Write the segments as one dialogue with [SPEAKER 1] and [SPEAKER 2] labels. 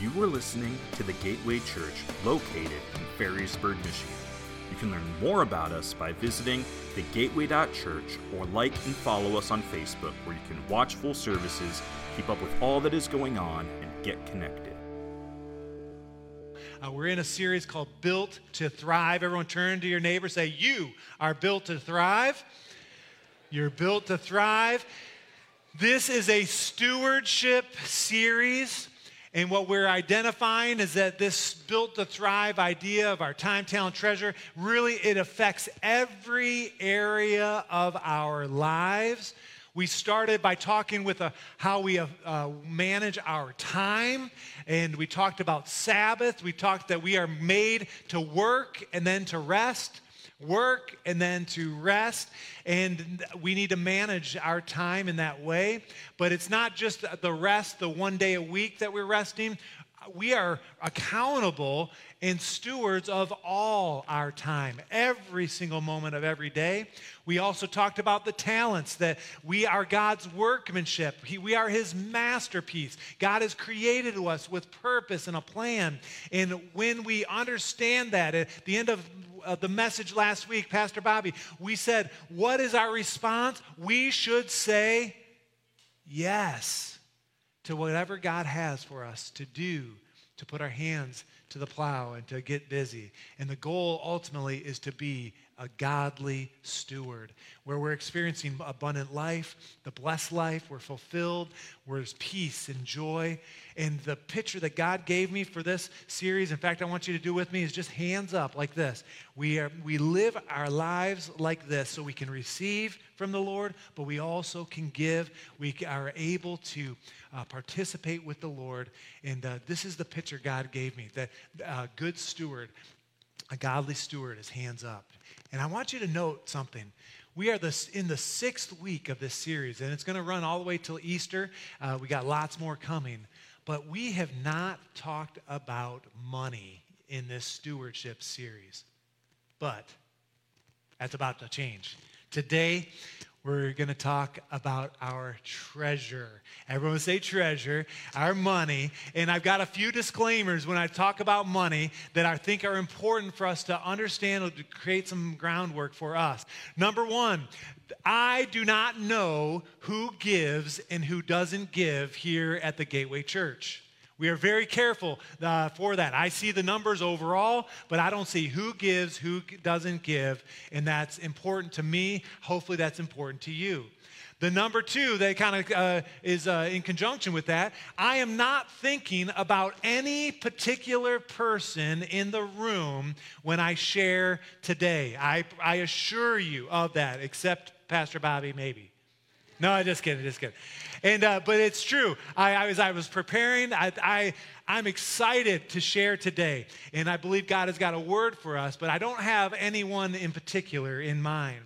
[SPEAKER 1] You are listening to the Gateway Church located in Ferrysburg, Michigan. You can learn more about us by visiting thegateway.church or like and follow us on Facebook where you can watch full services, keep up with all that is going on, and get connected.
[SPEAKER 2] Uh, we're in a series called Built to Thrive. Everyone turn to your neighbor, say, You are built to thrive. You're built to thrive. This is a stewardship series. And what we're identifying is that this built to thrive idea of our time, talent, treasure, really it affects every area of our lives. We started by talking with a, uh, how we uh, manage our time, and we talked about Sabbath. We talked that we are made to work and then to rest work and then to rest. And we need to manage our time in that way. But it's not just the rest, the one day a week that we're resting. We are accountable and stewards of all our time, every single moment of every day. We also talked about the talents that we are God's workmanship. He, we are His masterpiece. God has created us with purpose and a plan. And when we understand that, at the end of uh, the message last week, Pastor Bobby, we said, What is our response? We should say yes to whatever God has for us to do, to put our hands to the plow and to get busy. And the goal ultimately is to be a godly steward, where we're experiencing abundant life, the blessed life, we're fulfilled, where there's peace and joy. And the picture that God gave me for this series, in fact, I want you to do with me, is just hands up like this. We, are, we live our lives like this so we can receive from the Lord, but we also can give. We are able to uh, participate with the Lord. And uh, this is the picture God gave me that a uh, good steward, a godly steward, is hands up. And I want you to note something. We are in the sixth week of this series, and it's going to run all the way till Easter. Uh, we got lots more coming. But we have not talked about money in this stewardship series. But that's about to change. Today, we're going to talk about our treasure. Everyone say treasure, our money. And I've got a few disclaimers when I talk about money that I think are important for us to understand or to create some groundwork for us. Number one, I do not know who gives and who doesn't give here at the Gateway Church. We are very careful uh, for that. I see the numbers overall, but I don't see who gives, who doesn't give, and that's important to me. Hopefully, that's important to you. The number two that kind of uh, is uh, in conjunction with that, I am not thinking about any particular person in the room when I share today. I, I assure you of that, except Pastor Bobby, maybe. No, just kidding, just kidding. And uh, but it's true. I, I, was I was preparing. I, I I'm excited to share today, and I believe God has got a word for us. But I don't have anyone in particular in mind.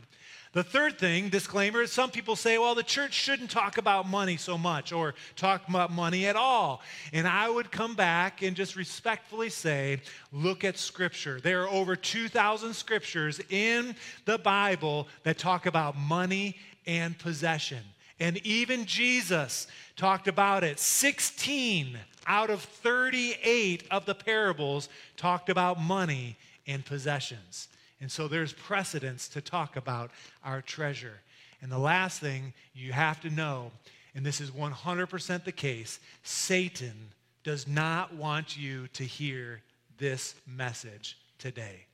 [SPEAKER 2] The third thing, disclaimer, is some people say, well, the church shouldn't talk about money so much or talk about money at all. And I would come back and just respectfully say, look at Scripture. There are over 2,000 scriptures in the Bible that talk about money and possession. And even Jesus talked about it. 16 out of 38 of the parables talked about money and possessions. And so there's precedence to talk about our treasure. And the last thing you have to know, and this is 100% the case Satan does not want you to hear this message today.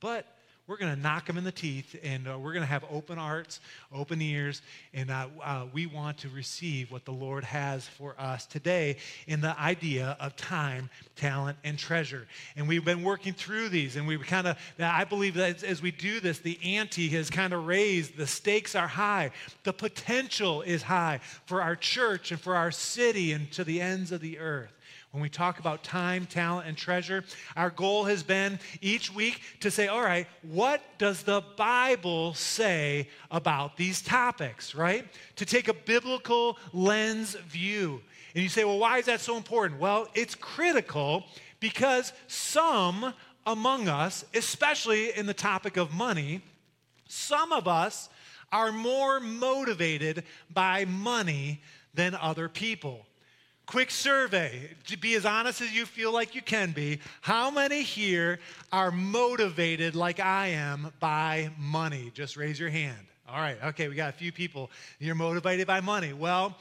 [SPEAKER 2] But we're going to knock them in the teeth and uh, we're going to have open hearts, open ears, and uh, uh, we want to receive what the Lord has for us today in the idea of time, talent, and treasure. And we've been working through these, and we kind of, I believe that as we do this, the ante has kind of raised, the stakes are high, the potential is high for our church and for our city and to the ends of the earth when we talk about time, talent, and treasure, our goal has been each week to say, all right, what does the Bible say about these topics, right? To take a biblical lens view. And you say, well, why is that so important? Well, it's critical because some among us, especially in the topic of money, some of us are more motivated by money than other people. Quick survey, to be as honest as you feel like you can be. How many here are motivated like I am by money? Just raise your hand. All right, okay, we got a few people. You're motivated by money. Well,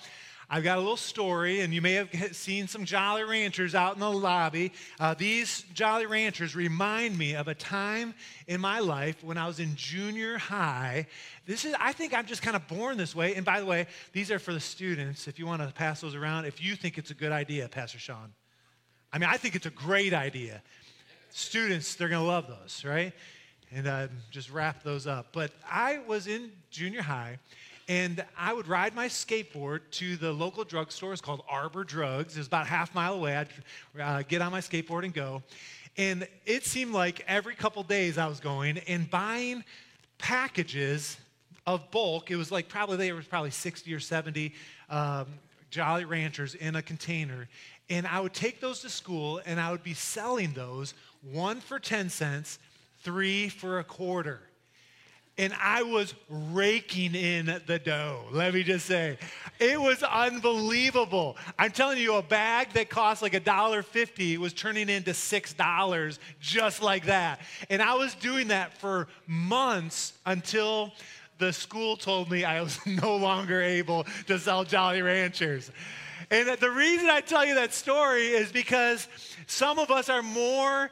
[SPEAKER 2] I've got a little story, and you may have seen some Jolly Ranchers out in the lobby. Uh, these Jolly Ranchers remind me of a time in my life when I was in junior high. This is, I think I'm just kind of born this way. And by the way, these are for the students. If you want to pass those around, if you think it's a good idea, Pastor Sean. I mean, I think it's a great idea. Students, they're going to love those, right? And uh, just wrap those up. But I was in junior high and I would ride my skateboard to the local drugstore. It's called Arbor Drugs. It was about half mile away. I'd uh, get on my skateboard and go. And it seemed like every couple days I was going and buying packages of bulk. It was like probably there was probably 60 or 70 um, Jolly Ranchers in a container. And I would take those to school and I would be selling those one for 10 cents, three for a quarter and I was raking in the dough. Let me just say, it was unbelievable. I'm telling you, a bag that cost like a dollar fifty was turning into six dollars just like that. And I was doing that for months until the school told me I was no longer able to sell Jolly Ranchers. And the reason I tell you that story is because some of us are more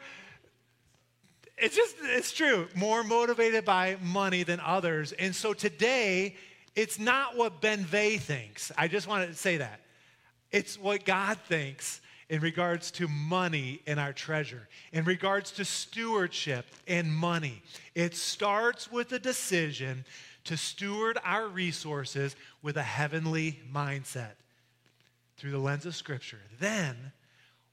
[SPEAKER 2] it's just, it's true, more motivated by money than others. And so today, it's not what Ben Vegh thinks. I just want to say that. It's what God thinks in regards to money and our treasure, in regards to stewardship and money. It starts with a decision to steward our resources with a heavenly mindset through the lens of Scripture. Then,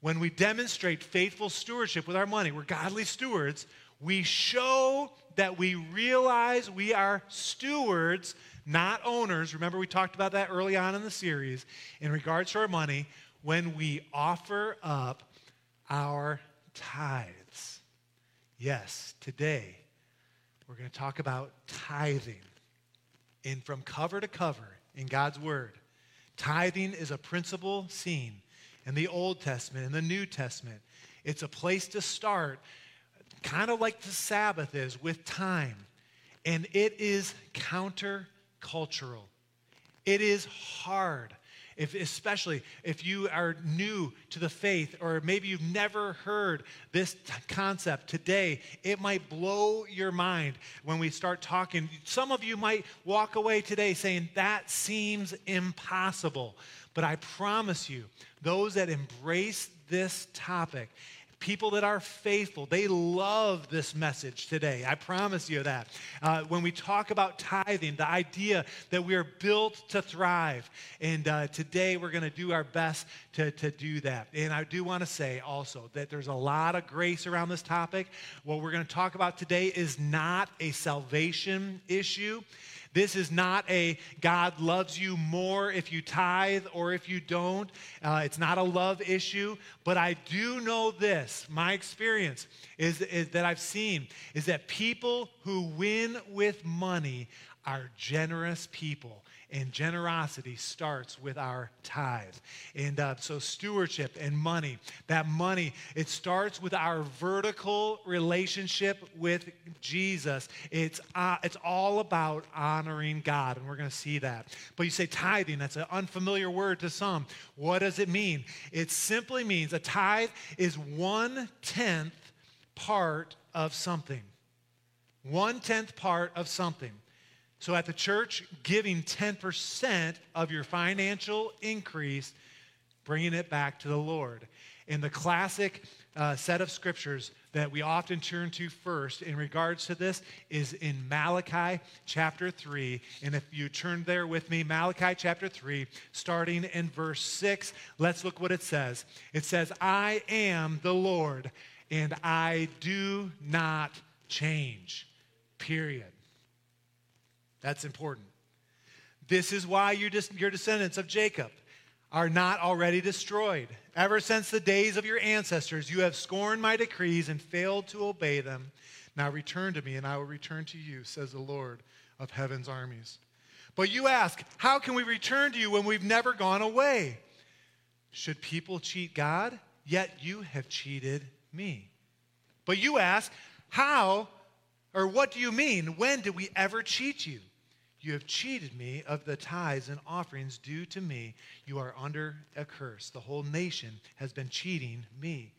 [SPEAKER 2] when we demonstrate faithful stewardship with our money, we're godly stewards, we show that we realize we are stewards, not owners. Remember, we talked about that early on in the series in regards to our money when we offer up our tithes. Yes, today we're going to talk about tithing. And from cover to cover in God's Word, tithing is a principle seen in the Old Testament, and the New Testament. It's a place to start kind of like the Sabbath is with time. And it is countercultural. It is hard. If, especially if you are new to the faith or maybe you've never heard this t- concept today, it might blow your mind when we start talking. Some of you might walk away today saying, That seems impossible. But I promise you, those that embrace this topic people that are faithful. They love this message today. I promise you that. Uh, when we talk about tithing, the idea that we are built to thrive. And uh, today we're going to do our best to, to do that. And I do want to say also that there's a lot of grace around this topic. What we're going to talk about today is not a salvation issue. This is not a God loves you more if you tithe or if you don't. Uh, it's not a love issue. But I do know this my experience is, is that I've seen is that people who win with money are generous people and generosity starts with our tithe. And uh, so, stewardship and money, that money, it starts with our vertical relationship with Jesus. It's, uh, it's all about honoring God, and we're going to see that. But you say tithing, that's an unfamiliar word to some. What does it mean? It simply means a tithe is one tenth part of something. One tenth part of something. So at the church, giving 10% of your financial increase, bringing it back to the Lord. In the classic uh, set of scriptures that we often turn to first in regards to this is in Malachi chapter 3. And if you turn there with me, Malachi chapter 3, starting in verse 6, let's look what it says. It says, I am the Lord, and I do not change. Period. That's important. This is why your, your descendants of Jacob are not already destroyed. Ever since the days of your ancestors, you have scorned my decrees and failed to obey them. Now return to me, and I will return to you, says the Lord of heaven's armies. But you ask, How can we return to you when we've never gone away? Should people cheat God? Yet you have cheated me. But you ask, How or what do you mean? When did we ever cheat you? You have cheated me of the tithes and offerings due to me. You are under a curse. The whole nation has been cheating me.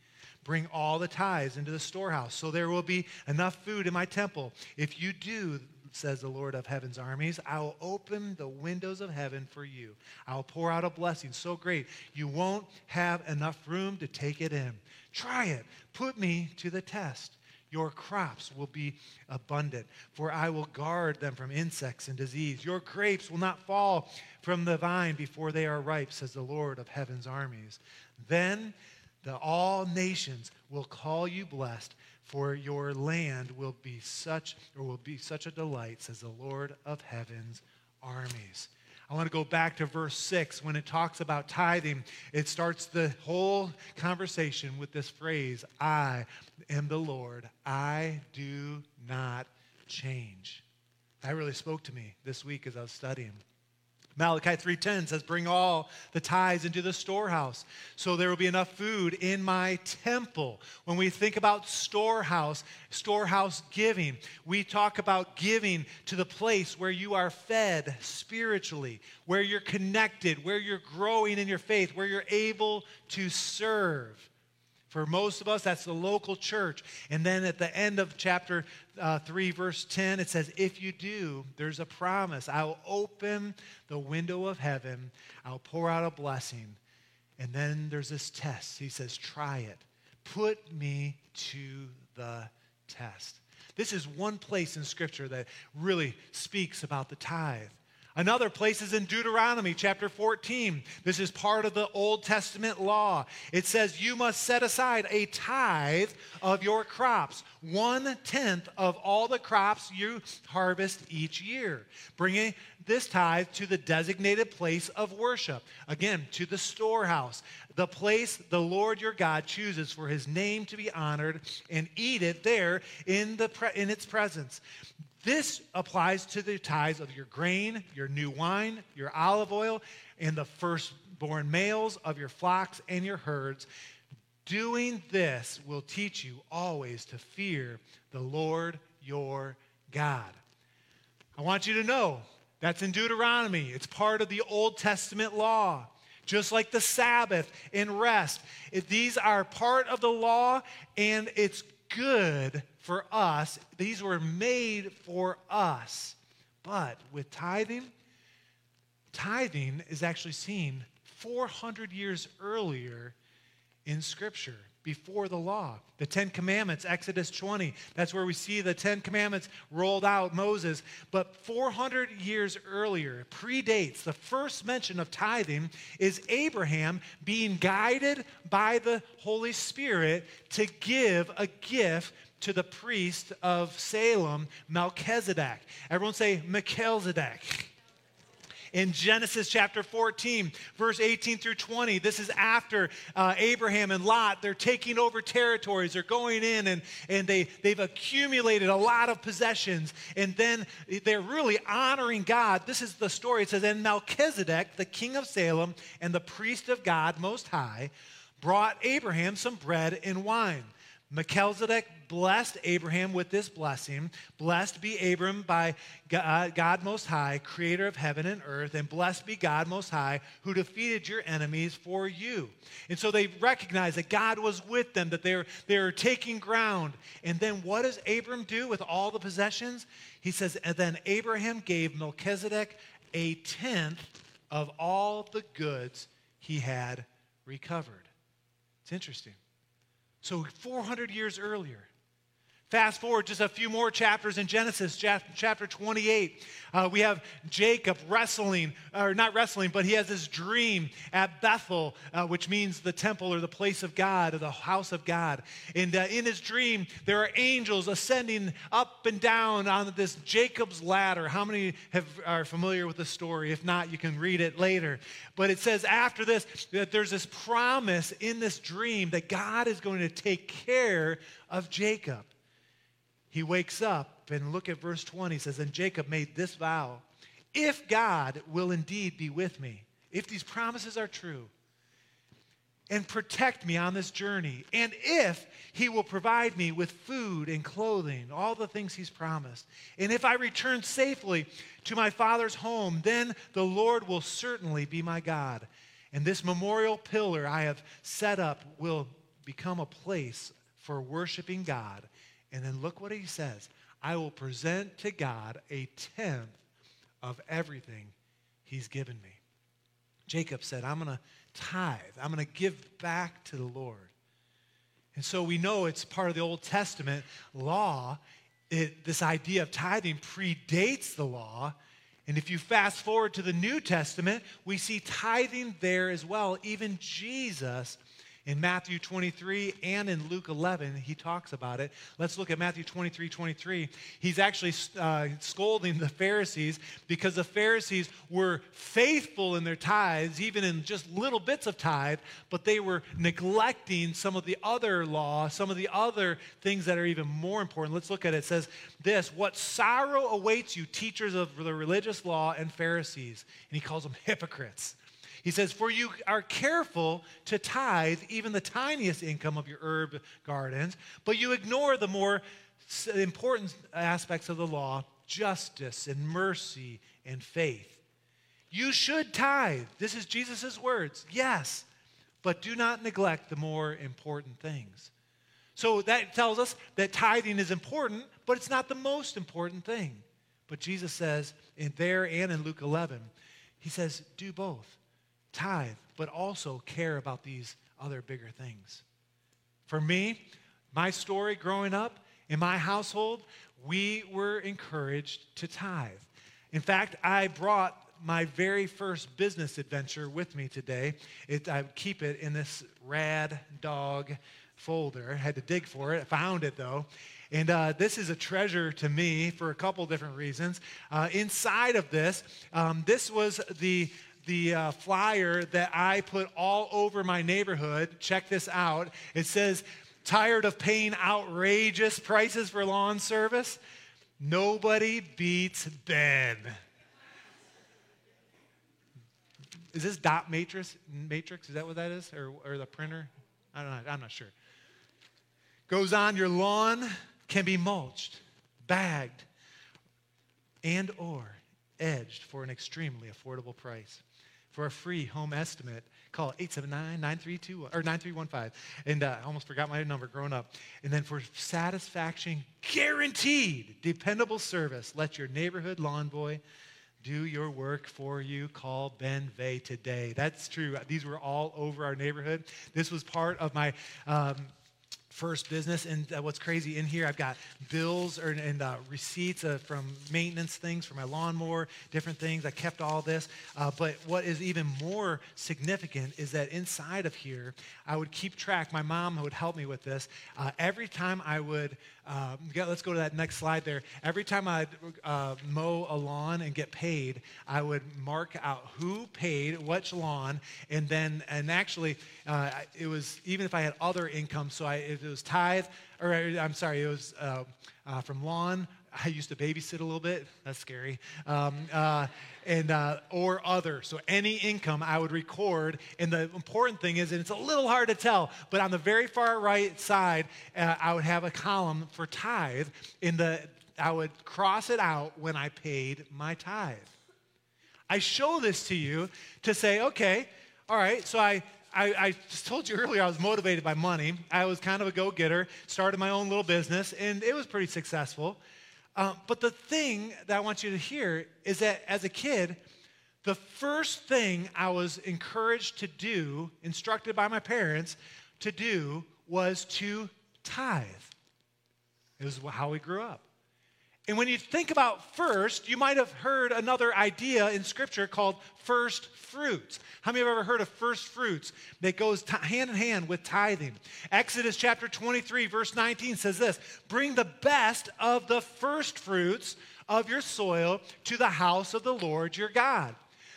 [SPEAKER 2] Bring all the tithes into the storehouse, so there will be enough food in my temple. If you do, says the Lord of heaven's armies, I will open the windows of heaven for you. I will pour out a blessing so great you won't have enough room to take it in. Try it. Put me to the test. Your crops will be abundant, for I will guard them from insects and disease. Your grapes will not fall from the vine before they are ripe, says the Lord of heaven's armies. Then the all nations will call you blessed, for your land will be such or will be such a delight, says the Lord of heaven's armies. I want to go back to verse 6 when it talks about tithing. It starts the whole conversation with this phrase I am the Lord, I do not change. That really spoke to me this week as I was studying. Malachi 3:10 says bring all the tithes into the storehouse so there will be enough food in my temple. When we think about storehouse, storehouse giving, we talk about giving to the place where you are fed spiritually, where you're connected, where you're growing in your faith, where you're able to serve. For most of us, that's the local church. And then at the end of chapter uh, 3, verse 10, it says, If you do, there's a promise. I will open the window of heaven, I'll pour out a blessing. And then there's this test. He says, Try it. Put me to the test. This is one place in Scripture that really speaks about the tithe. Another place is in Deuteronomy chapter 14. This is part of the Old Testament law. It says, You must set aside a tithe of your crops, one tenth of all the crops you harvest each year, bringing this tithe to the designated place of worship. Again, to the storehouse, the place the Lord your God chooses for his name to be honored, and eat it there in, the pre- in its presence. This applies to the tithes of your grain, your new wine, your olive oil, and the firstborn males of your flocks and your herds. Doing this will teach you always to fear the Lord your God. I want you to know that's in Deuteronomy. It's part of the Old Testament law. Just like the Sabbath and rest. If these are part of the law, and it's good for us. These were made for us. But with tithing, tithing is actually seen 400 years earlier in Scripture before the law. The Ten Commandments, Exodus 20, that's where we see the Ten Commandments rolled out, Moses. But 400 years earlier, predates the first mention of tithing is Abraham being guided by the Holy Spirit to give a gift to the priest of Salem, Melchizedek. Everyone say Melchizedek in Genesis chapter 14, verse 18 through 20. This is after uh, Abraham and Lot, they're taking over territories. They're going in and, and they, they've accumulated a lot of possessions. And then they're really honoring God. This is the story. It says, And Melchizedek, the king of Salem and the priest of God Most High, brought Abraham some bread and wine. Melchizedek blessed Abraham with this blessing. Blessed be Abram by God, uh, God, Most High, creator of heaven and earth, and blessed be God Most High, who defeated your enemies for you. And so they recognize that God was with them, that they were, they were taking ground. And then what does Abram do with all the possessions? He says, And then Abraham gave Melchizedek a tenth of all the goods he had recovered. It's interesting. So 400 years earlier, Fast forward just a few more chapters in Genesis, chapter 28. Uh, we have Jacob wrestling, or not wrestling, but he has this dream at Bethel, uh, which means the temple or the place of God or the house of God. And uh, in his dream, there are angels ascending up and down on this Jacob's ladder. How many have, are familiar with the story? If not, you can read it later. But it says after this that there's this promise in this dream that God is going to take care of Jacob he wakes up and look at verse 20 He says and jacob made this vow if god will indeed be with me if these promises are true and protect me on this journey, and if he will provide me with food and clothing, all the things he's promised, and if I return safely to my father's home, then the Lord will certainly be my God. And this memorial pillar I have set up will become a place for worshiping God. And then look what he says I will present to God a tenth of everything he's given me. Jacob said, I'm going to tithe, I'm going to give back to the Lord. And so we know it's part of the Old Testament law. It, this idea of tithing predates the law. And if you fast forward to the New Testament, we see tithing there as well. Even Jesus in Matthew 23 and in Luke 11, he talks about it. Let's look at Matthew 23 23. He's actually uh, scolding the Pharisees because the Pharisees were faithful in their tithes, even in just little bits of tithe, but they were neglecting some of the other law, some of the other things that are even more important. Let's look at it. It says this What sorrow awaits you, teachers of the religious law and Pharisees? And he calls them hypocrites. He says, For you are careful to tithe even the tiniest income of your herb gardens, but you ignore the more important aspects of the law justice and mercy and faith. You should tithe. This is Jesus' words. Yes, but do not neglect the more important things. So that tells us that tithing is important, but it's not the most important thing. But Jesus says in there and in Luke 11, he says, do both tithe, but also care about these other bigger things. For me, my story growing up in my household, we were encouraged to tithe. In fact, I brought my very first business adventure with me today. It, I keep it in this rad dog folder. I had to dig for it. I found it though. And uh, this is a treasure to me for a couple different reasons. Uh, inside of this, um, this was the the uh, flyer that I put all over my neighborhood. Check this out. It says, Tired of paying outrageous prices for lawn service? Nobody beats Ben. Is this dot matrix? Matrix? Is that what that is? Or, or the printer? I don't know. I'm not sure. Goes on, your lawn can be mulched, bagged, and or edged for an extremely affordable price for a free home estimate, call 879-932 or 9315. And uh, I almost forgot my number growing up. And then for satisfaction guaranteed, dependable service, let your neighborhood lawn boy do your work for you. Call Ben Vegh today. That's true. These were all over our neighborhood. This was part of my um, first business. And uh, what's crazy in here, I've got bills or, and uh, receipts uh, from maintenance things for my lawnmower, different things. I kept all this. Uh, but what is even more significant is that inside of here, I would keep track. My mom would help me with this. Uh, every time I would uh, let's go to that next slide there. Every time I'd uh, mow a lawn and get paid, I would mark out who paid which lawn, and then, and actually, uh, it was even if I had other income, so I, it was tithe, or I'm sorry, it was uh, uh, from lawn I used to babysit a little bit. That's scary. Um, uh, and uh, or other. So any income I would record. And the important thing is, and it's a little hard to tell, but on the very far right side, uh, I would have a column for tithe. In the I would cross it out when I paid my tithe. I show this to you to say, okay, all right. So I I, I, just told you earlier I was motivated by money. I was kind of a go getter, started my own little business, and it was pretty successful. Um, but the thing that I want you to hear is that as a kid, the first thing I was encouraged to do, instructed by my parents to do, was to tithe. It was how we grew up. And when you think about first, you might have heard another idea in Scripture called first fruits. How many have ever heard of first fruits that goes t- hand in hand with tithing? Exodus chapter 23, verse 19 says this Bring the best of the first fruits of your soil to the house of the Lord your God.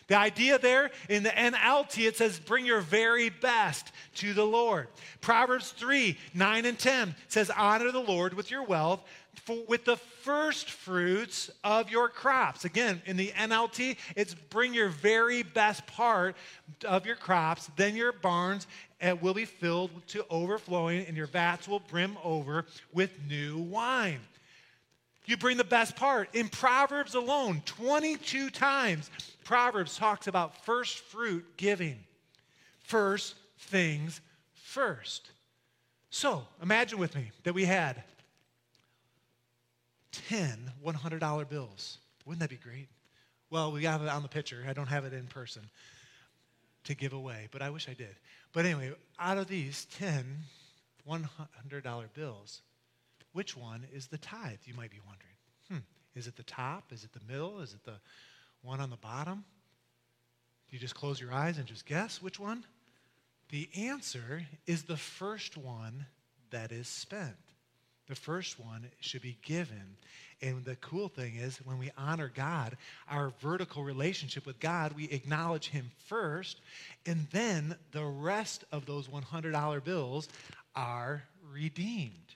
[SPEAKER 2] The idea there in the NLT, it says, bring your very best to the Lord. Proverbs 3 9 and 10 says, honor the Lord with your wealth, for, with the first fruits of your crops. Again, in the NLT, it's bring your very best part of your crops, then your barns, eh, will be filled to overflowing, and your vats will brim over with new wine. You bring the best part. In Proverbs alone, 22 times, Proverbs talks about first fruit giving. First things first. So imagine with me that we had 10 $100 bills. Wouldn't that be great? Well, we have it on the picture. I don't have it in person to give away, but I wish I did. But anyway, out of these 10 $100 bills, which one is the tithe, you might be wondering? Hmm, is it the top? Is it the middle? Is it the one on the bottom? You just close your eyes and just guess which one? The answer is the first one that is spent. The first one should be given. And the cool thing is, when we honor God, our vertical relationship with God, we acknowledge Him first, and then the rest of those $100 bills are redeemed.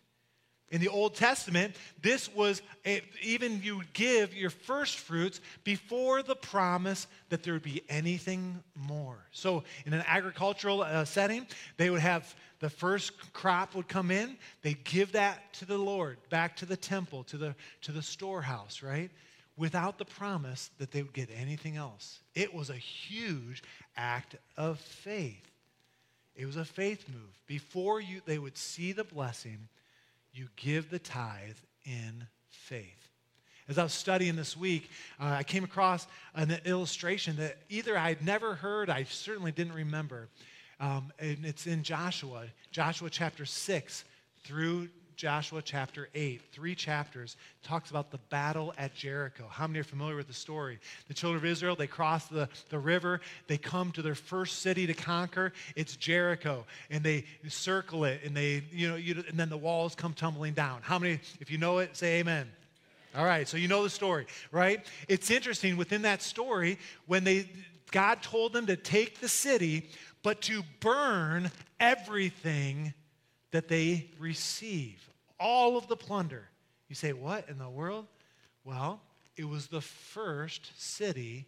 [SPEAKER 2] In the Old Testament, this was a, even you give your first fruits before the promise that there would be anything more. So, in an agricultural uh, setting, they would have the first crop would come in, they'd give that to the Lord, back to the temple, to the, to the storehouse, right? Without the promise that they would get anything else. It was a huge act of faith. It was a faith move. Before you, they would see the blessing you give the tithe in faith. As I was studying this week, uh, I came across an illustration that either I'd never heard, I certainly didn't remember. Um, and it's in Joshua, Joshua chapter 6 through Joshua chapter 8, three chapters, talks about the battle at Jericho. How many are familiar with the story? The children of Israel, they cross the, the river, they come to their first city to conquer. It's Jericho. And they circle it, and they, you know, you, and then the walls come tumbling down. How many, if you know it, say amen. All right, so you know the story, right? It's interesting within that story when they God told them to take the city, but to burn everything that they receive, all of the plunder. You say, What in the world? Well, it was the first city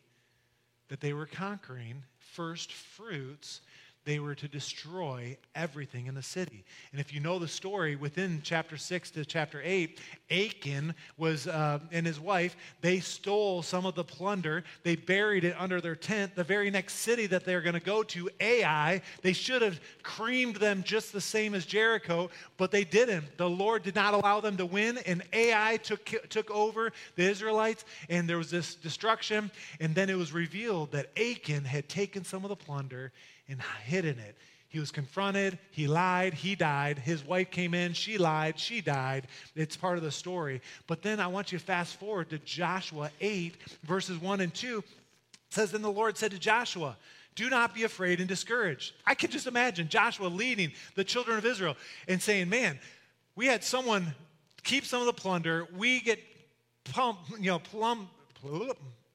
[SPEAKER 2] that they were conquering, first fruits they were to destroy everything in the city. And if you know the story, within chapter 6 to chapter 8, Achan was, uh, and his wife, they stole some of the plunder. They buried it under their tent. The very next city that they're going to go to, Ai, they should have creamed them just the same as Jericho, but they didn't. The Lord did not allow them to win, and Ai took, took over the Israelites, and there was this destruction. And then it was revealed that Achan had taken some of the plunder and hidden it. He was confronted, he lied, he died. His wife came in, she lied, she died. It's part of the story. But then I want you to fast forward to Joshua 8, verses 1 and 2. It says, Then the Lord said to Joshua, do not be afraid and discouraged. I can just imagine Joshua leading the children of Israel and saying, Man, we had someone keep some of the plunder. We get pump, you know, plum,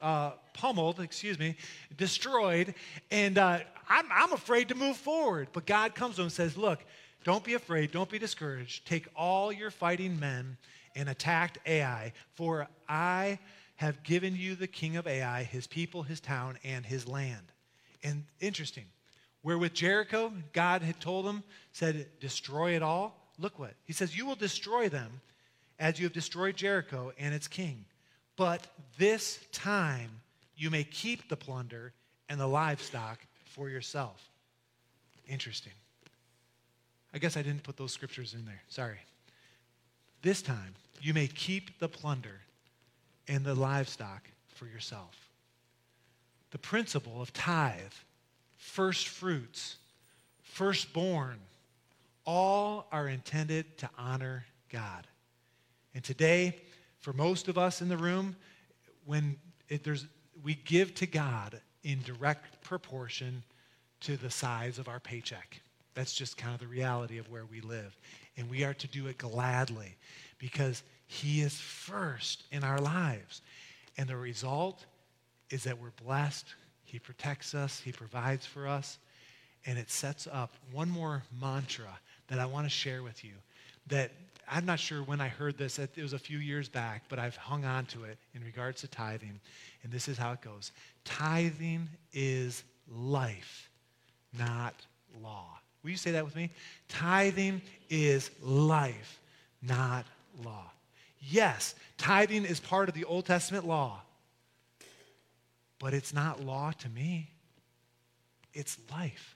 [SPEAKER 2] uh, pummeled, excuse me, destroyed, and uh, I'm, I'm afraid to move forward. But God comes to him and says, Look, don't be afraid, don't be discouraged. Take all your fighting men and attack Ai, for I have given you the king of Ai, his people, his town, and his land. And interesting, where with Jericho, God had told him, said, destroy it all. Look what he says, you will destroy them as you have destroyed Jericho and its king. But this time you may keep the plunder and the livestock for yourself. Interesting. I guess I didn't put those scriptures in there. Sorry. This time you may keep the plunder and the livestock for yourself. The principle of tithe, first fruits, firstborn, all are intended to honor God. And today, for most of us in the room, when it, there's, we give to God in direct proportion to the size of our paycheck. That's just kind of the reality of where we live. And we are to do it gladly because He is first in our lives. And the result is that we're blessed. He protects us, He provides for us. And it sets up one more mantra that I want to share with you that I'm not sure when I heard this. It was a few years back, but I've hung on to it in regards to tithing. And this is how it goes Tithing is life, not law. Will you say that with me? Tithing is life, not law. Yes, tithing is part of the Old Testament law, but it's not law to me, it's life.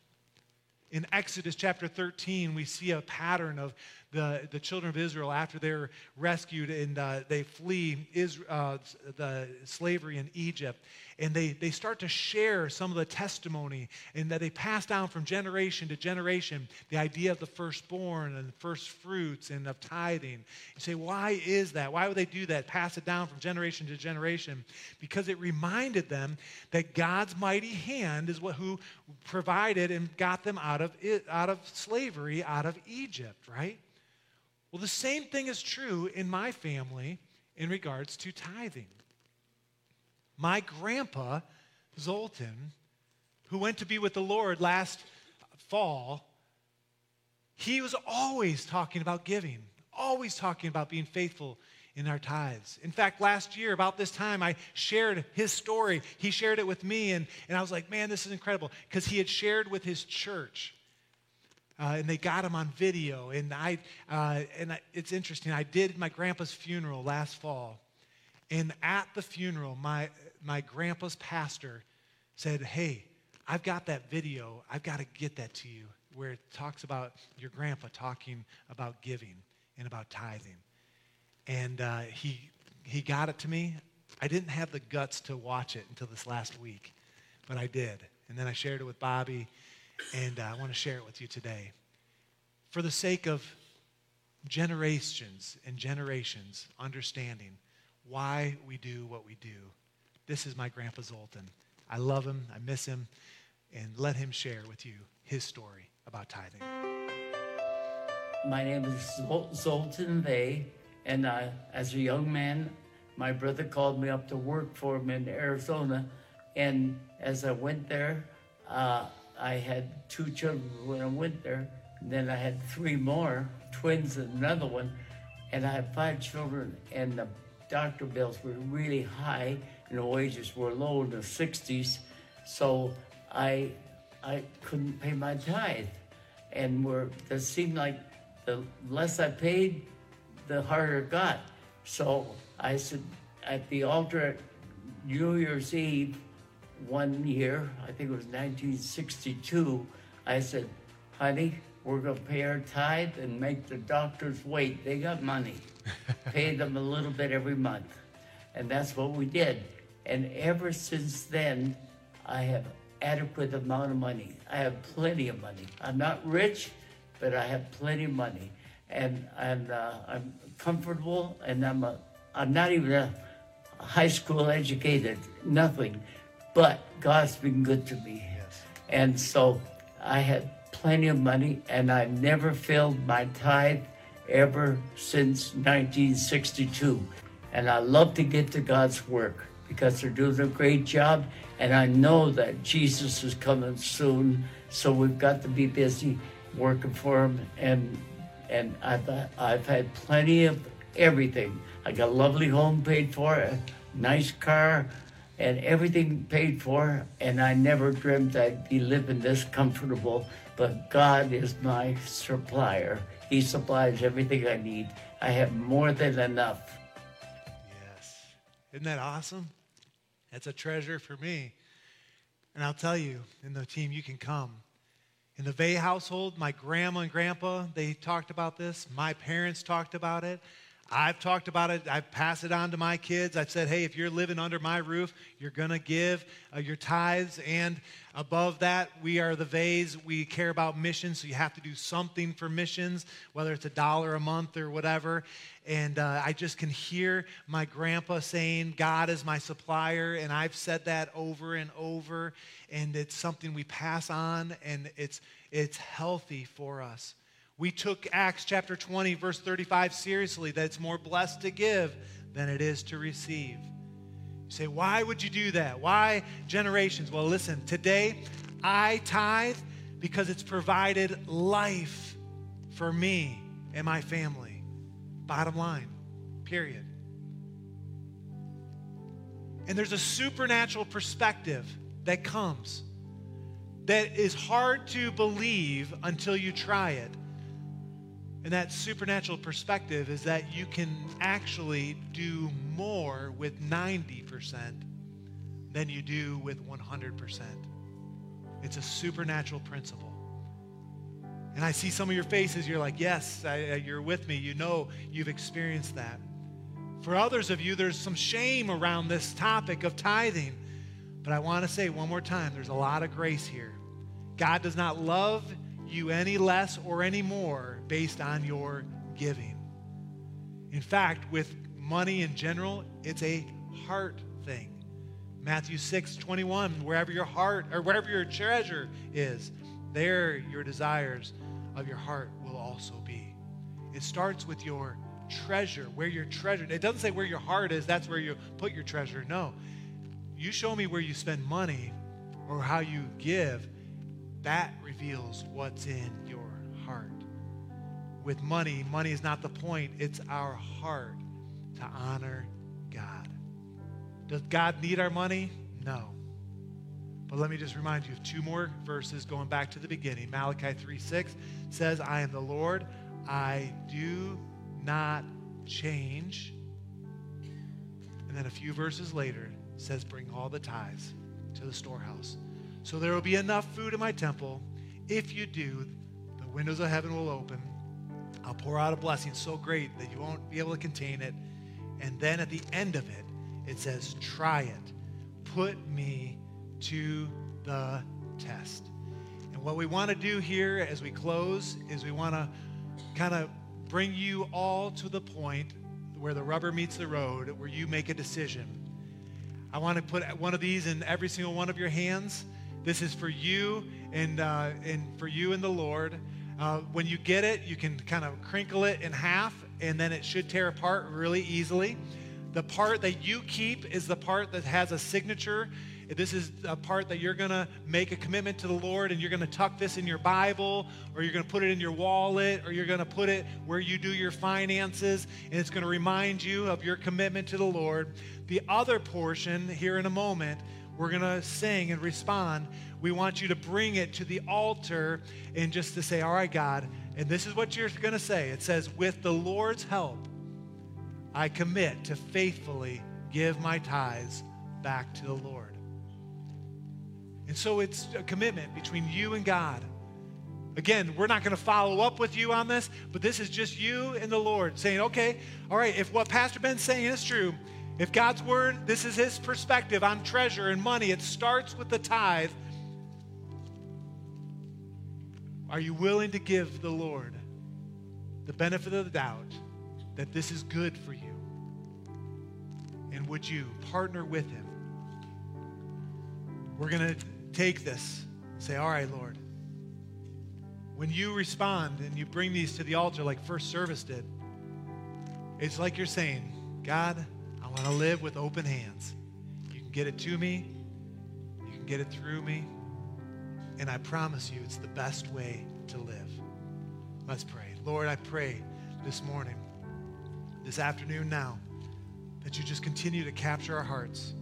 [SPEAKER 2] In Exodus chapter 13, we see a pattern of the, the children of Israel after they're rescued and uh, they flee Israel, uh, the slavery in Egypt. And they, they start to share some of the testimony and that they pass down from generation to generation the idea of the firstborn and the first fruits and of tithing. You say, why is that? Why would they do that? Pass it down from generation to generation? Because it reminded them that God's mighty hand is what who provided and got them out of, it, out of slavery, out of Egypt, right? Well, the same thing is true in my family in regards to tithing. My grandpa, Zoltan, who went to be with the Lord last fall, he was always talking about giving, always talking about being faithful in our tithes. In fact, last year, about this time, I shared his story. He shared it with me, and, and I was like, man, this is incredible. Because he had shared with his church uh, and they got him on video. And I, uh, and I, it's interesting. I did my grandpa's funeral last fall, and at the funeral, my my grandpa's pastor said, "Hey, I've got that video. I've got to get that to you, where it talks about your grandpa talking about giving and about tithing." And uh, he he got it to me. I didn't have the guts to watch it until this last week, but I did. And then I shared it with Bobby and uh, I want to share it with you today. For the sake of generations and generations understanding why we do what we do, this is my Grandpa Zoltan. I love him, I miss him, and let him share with you his story about tithing.
[SPEAKER 3] My name is Zoltan Vegh, and uh, as a young man, my brother called me up to work for him in Arizona. And as I went there, uh, I had two children when I went there. And then I had three more, twins and another one. And I had five children, and the doctor bills were really high, and the wages were low in the 60s. So I, I couldn't pay my tithe. And were, it seemed like the less I paid, the harder it got. So I said, at the altar New Year's Eve, one year, I think it was 1962, I said, honey, we're going to pay our tithe and make the doctors wait. They got money. pay them a little bit every month. And that's what we did. And ever since then, I have adequate amount of money. I have plenty of money. I'm not rich, but I have plenty of money. And, and uh, I'm comfortable, and I'm, a, I'm not even a high school educated, nothing. But God's been good to me. Yes. And so I had plenty of money and I never failed my tithe ever since 1962. And I love to get to God's work because they're doing a great job. And I know that Jesus is coming soon. So we've got to be busy working for him. And, and I've, I've had plenty of everything. I got a lovely home paid for, a nice car, and everything paid for, and I never dreamt I'd be living this comfortable. But God is my supplier. He supplies everything I need. I have more than enough.
[SPEAKER 2] Yes. Isn't that awesome? That's a treasure for me. And I'll tell you, in the team, you can come. In the Vegh household, my grandma and grandpa, they talked about this. My parents talked about it. I've talked about it. I've passed it on to my kids. I've said, hey, if you're living under my roof, you're going to give uh, your tithes. And above that, we are the Veghs. We care about missions, so you have to do something for missions, whether it's a dollar a month or whatever. And uh, I just can hear my grandpa saying, God is my supplier. And I've said that over and over. And it's something we pass on, and it's, it's healthy for us. We took Acts chapter 20, verse 35 seriously that it's more blessed to give than it is to receive. You say, why would you do that? Why generations? Well, listen, today I tithe because it's provided life for me and my family. Bottom line, period. And there's a supernatural perspective that comes that is hard to believe until you try it. And that supernatural perspective is that you can actually do more with 90% than you do with 100%. It's a supernatural principle. And I see some of your faces, you're like, yes, I, uh, you're with me. You know you've experienced that. For others of you, there's some shame around this topic of tithing. But I want to say one more time there's a lot of grace here. God does not love you any less or any more based on your giving. In fact, with money in general, it's a heart thing. Matthew 6 21, wherever your heart or wherever your treasure is, there your desires of your heart will also be. It starts with your treasure, where your treasure. It doesn't say where your heart is, that's where you put your treasure. No, you show me where you spend money or how you give, that reveals what's in your heart. With money, money is not the point, it's our heart to honor God. Does God need our money? No. But let me just remind you of two more verses going back to the beginning. Malachi 3 6 says, I am the Lord, I do not change. And then a few verses later, says, Bring all the tithes to the storehouse. So there will be enough food in my temple. If you do, the windows of heaven will open. I'll pour out a blessing so great that you won't be able to contain it. And then at the end of it, it says, Try it. Put me to the test. And what we want to do here as we close is we want to kind of bring you all to the point where the rubber meets the road, where you make a decision. I want to put one of these in every single one of your hands. This is for you and, uh, and for you and the Lord. Uh, when you get it, you can kind of crinkle it in half, and then it should tear apart really easily. The part that you keep is the part that has a signature this is a part that you're going to make a commitment to the Lord and you're going to tuck this in your Bible or you're going to put it in your wallet or you're going to put it where you do your finances and it's going to remind you of your commitment to the Lord. The other portion here in a moment, we're going to sing and respond. We want you to bring it to the altar and just to say, All right, God, and this is what you're going to say. It says, With the Lord's help, I commit to faithfully give my tithes back to the Lord. And so it's a commitment between you and God. Again, we're not going to follow up with you on this, but this is just you and the Lord saying, okay, all right, if what Pastor Ben's saying is true, if God's word, this is his perspective on treasure and money, it starts with the tithe. Are you willing to give the Lord the benefit of the doubt that this is good for you? And would you partner with him? We're going to take this, and say, All right, Lord. When you respond and you bring these to the altar like first service did, it's like you're saying, God, I want to live with open hands. You can get it to me, you can get it through me, and I promise you it's the best way to live. Let's pray. Lord, I pray this morning, this afternoon now, that you just continue to capture our hearts.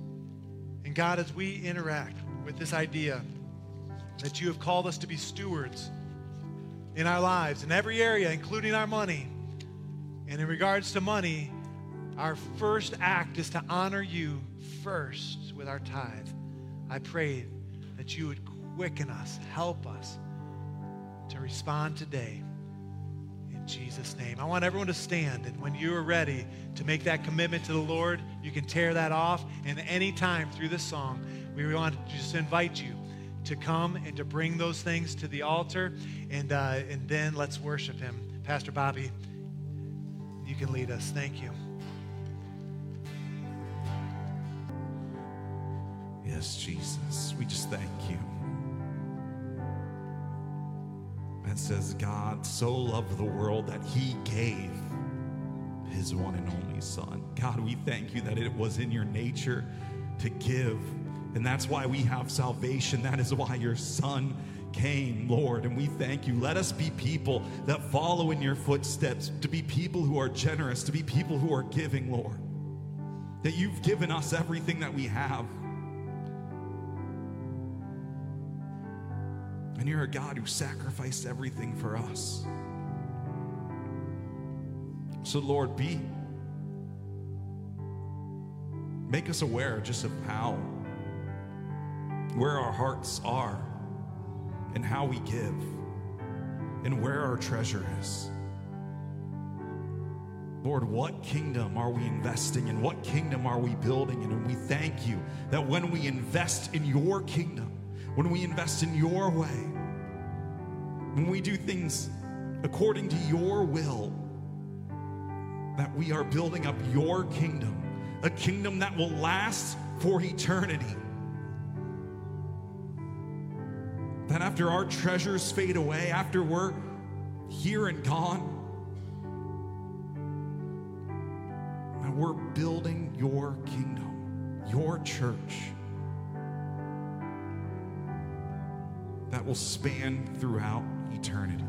[SPEAKER 2] And God, as we interact, with this idea that you have called us to be stewards in our lives, in every area, including our money. And in regards to money, our first act is to honor you first with our tithe. I pray that you would quicken us, help us to respond today. In Jesus' name. I want everyone to stand, and when you are ready to make that commitment to the Lord, you can tear that off. And any time through this song, we want to just invite you to come and to bring those things to the altar, and, uh, and then let's worship Him. Pastor Bobby, you can lead us. Thank you.
[SPEAKER 4] Yes, Jesus, we just thank you. It says, God so loved the world that he gave his one and only Son. God, we thank you that it was in your nature to give and that's why we have salvation. That is why your Son came, Lord. And we thank you. Let us be people that follow in your footsteps, to be people who are generous, to be people who are giving, Lord. That you've given us everything that we have. And you're a God who sacrificed everything for us. So, Lord, be. Make us aware just of how, where our hearts are, and how we give, and where our treasure is. Lord, what kingdom are we investing in? What kingdom are we building in? And we thank you that when we invest in your kingdom, when we invest in your way, when we do things according to your will, that we are building up your kingdom, a kingdom that will last for eternity. That after our treasures fade away, after we're here and gone, we're building your kingdom, your church will span throughout eternity.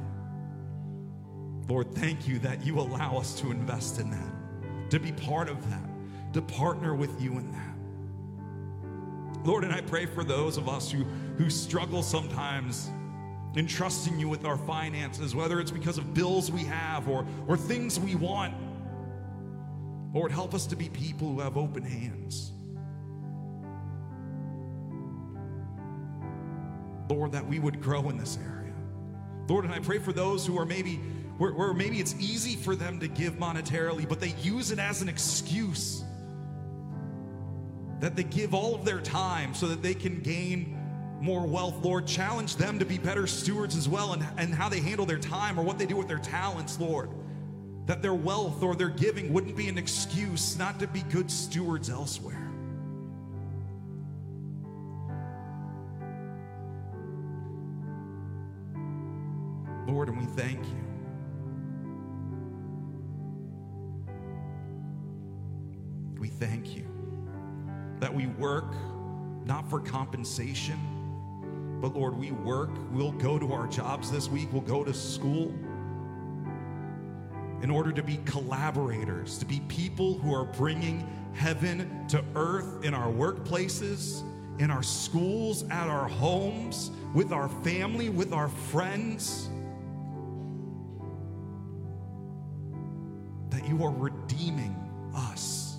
[SPEAKER 4] Lord, thank you that you allow us to invest in that, to be part of that, to partner with you in that. Lord, and I pray for those of us who, who struggle sometimes in trusting you with our finances, whether it's because of bills we have or, or things we want Lord, help us to be people who have open hands. Lord, that we would grow in this area. Lord, and I pray for those who are maybe where, where, maybe it's easy for them to give monetarily, but they use it as an excuse. That they give all of their time so that they can gain more wealth. Lord, challenge them to be better stewards as well and, and how they handle their time or what they do with their talents, Lord that their wealth or their giving wouldn't be an excuse not to be good stewards elsewhere. Lord, and we thank you. We thank you that we work not for compensation, but Lord, we work. We'll go to our jobs this week, we'll go to school in order to be collaborators, to be people who are bringing heaven to earth in our workplaces, in our schools, at our homes, with our family, with our friends. You are redeeming us.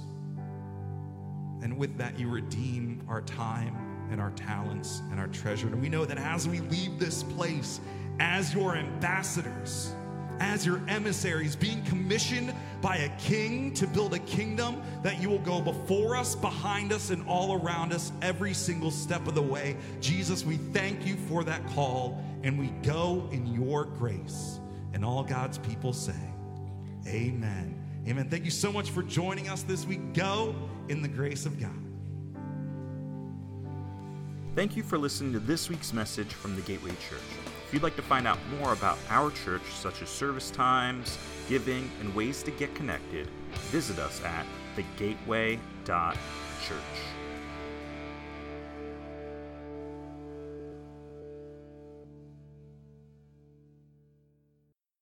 [SPEAKER 4] And with that, you redeem our time and our talents and our treasure. And we know that as we leave this place, as your ambassadors, as your emissaries, being commissioned by a king to build a kingdom that you will go before us, behind us, and all around us every single step of the way. Jesus, we thank you for that call, and we go in your grace. And all God's people say, Amen. Amen. Thank you so much for joining us this week. Go in the grace of God.
[SPEAKER 1] Thank you for listening to this week's message from the Gateway Church. If you'd like to find out more about our church, such as service times, giving, and ways to get connected, visit us at thegateway.church.